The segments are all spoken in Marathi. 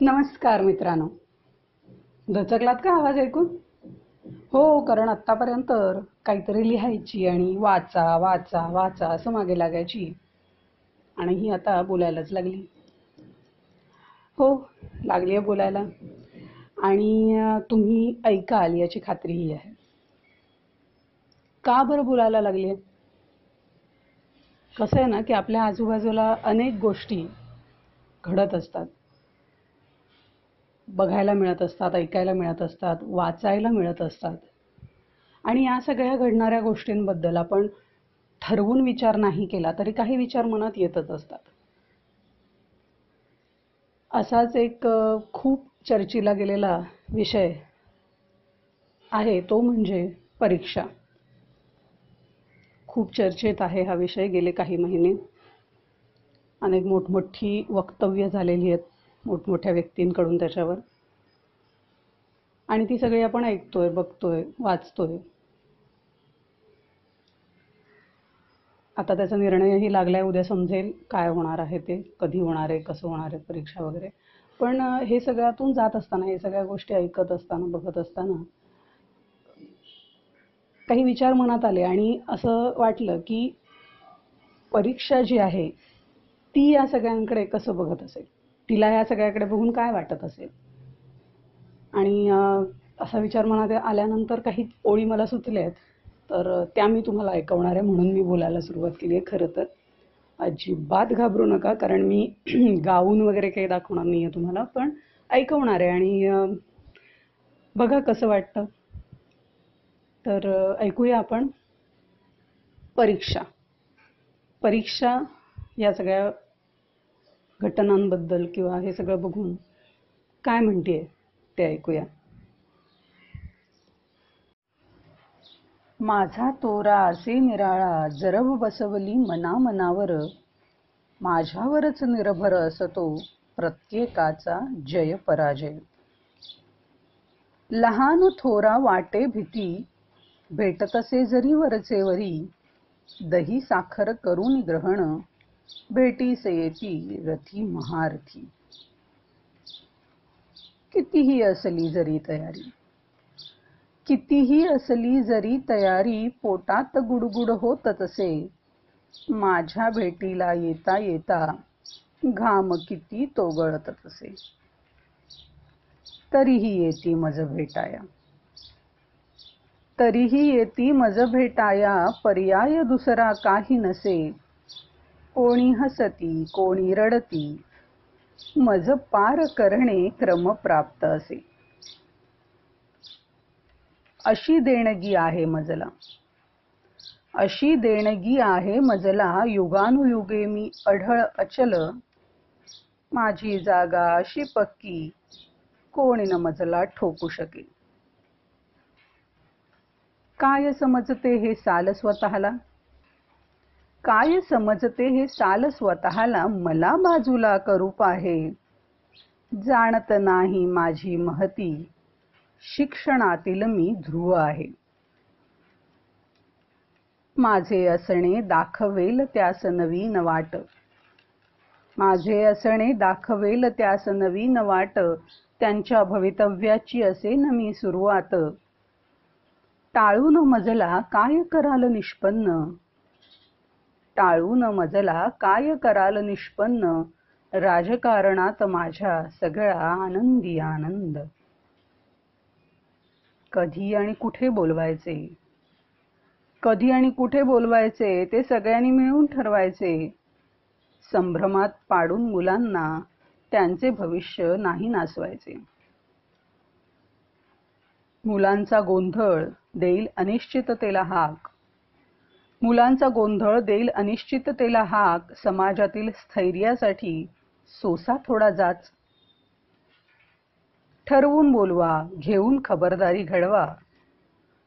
नमस्कार मित्रांनो. दचकलात का आवाज ऐकून? हो कारण आत्तापर्यंत काहीतरी लिहायची आणि वाचा वाचा वाचा असं मागे लागायची. आणि ही आता बोलायलाच लागली. हो लागली आहे बोलायला. आणि तुम्ही ऐकाल याची खात्रीही आहे. का बरं बोलायला लागली आहे? कसं आहे ना की आपल्या आजूबाजूला अनेक गोष्टी घडत असतात. बघायला मिळत असतात ऐकायला मिळत असतात वाचायला मिळत असतात. आणि या सगळ्या घडणाऱ्या गोष्टींबद्दल आपण ठरवून विचार नाही केला तरी काही विचार मनात येतच असतात. असाच एक खूप चर्चेला गेलेला विषय आहे तो म्हणजे परीक्षा. खूप चर्चेत आहे हा विषय गेले काही महिने. अनेक मोठमोठी वक्तव्य झालेली आहेत. मोठमोठ्या व्यक्तींकडून त्याच्यावर. आणि ती सगळी आपण ऐकतोय बघतोय वाचतोय. आता त्याचा निर्णयही लागलाय उद्या समजेल काय होणार आहे ते कधी होणार आहे कसं होणार आहे परीक्षा वगैरे. पण हे सगळ्यातून जात असताना हे सगळ्या गोष्टी ऐकत असताना बघत असताना काही विचार मनात आले आणि असं वाटलं की परीक्षा जी आहे ती या सगळ्यांकडे कसं बघत असेल? तिला ह्या सगळ्याकडे बघून काय वाटत असेल? आणि असा विचार मनात आल्यानंतर काही ओळी मला सुचल्या आहेत तर त्या मी तुम्हाला ऐकवणार आहे म्हणून मी बोलायला सुरुवात केली आहे खरं तर. अजिबात घाबरू नका कारण मी गाऊन वगैरे काही दाखवणार नाही आहे तुम्हाला पण ऐकवणार आहे. आणि बघा कसं वाटतं. तर ऐकूया आपण. परीक्षा. परीक्षा या सगळ्या घटनांबद्दल किंवा हे सगळं बघून काय म्हणते ते ऐकूया. माझा तोरा असे निराळा जरब बसवली मना मनावर माझ्यावरच निर्भर असतो प्रत्येकाचा जय पराजय. लहान थोरा वाटे भीती भेटतसे जरी वरचे वरी दही साखर करून ग्रहण भेटीसे येती रथी महारथी कितीही असली जरी तयारी। कितीही असली जरी तयारी पोटात गुडगुड होत असे माझ्या भेटीला येता येता घाम किती तो असे तरीही येती मज भेटाया। तरीही येती मज भेटाया पर्याय दुसरा काही नसे। कोणी हसती कोणी रडती. मज पार करणे क्रम प्राप्त असे. अशी देणगी आहे मजला. अशी देणगी आहे मजला युगानुयुगे मी अढळ अचल. माझी जागा अशी पक्की कोणी न मजला ठोकू शकेल. काय समजते हे साल स्वतःला? काय समजते हे साल स्वतःला मला बाजूला करू पाहे जाणत नाही माझी महती. शिक्षणातील मी ध्रुव आहे. माझे असणे दाखवेल त्यास नवीन वाट. माझे असणे दाखवेल त्यास नवीन वाट. त्यांच्या भवितव्याची असे न मी सुरुवात. टाळून मजला काय कराल निष्पन्न? टाळून मजला काय कराल निष्पन्न? राजकारणात माझ्या सगळा आनंदी आनंद. कधी आणि कुठे बोलवायचे? कधी आणि कुठे बोलवायचे? ते सगळ्यांनी मिळून ठरवायचे. संभ्रमात पाडून मुलांना त्यांचे भविष्य नाही नासवायचे. मुलांचा गोंधळ देईल अनिश्चिततेला हाक. मुलांचा गोंधळ देईल अनिश्चिततेला हाक समाजातील स्थैर्यासाठी सोसा थोडा जाच. ठरवून बोलवा घेऊन खबरदारी घडवा.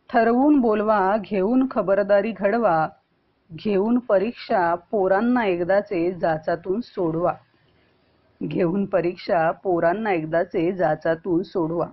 ठरवून बोलवा घेऊन खबरदारी घडवा. घेऊन परीक्षा पोरांना एकदाचे जाचातून सोडवा. घेऊन परीक्षा पोरांना एकदाचे जाचातून सोडवा.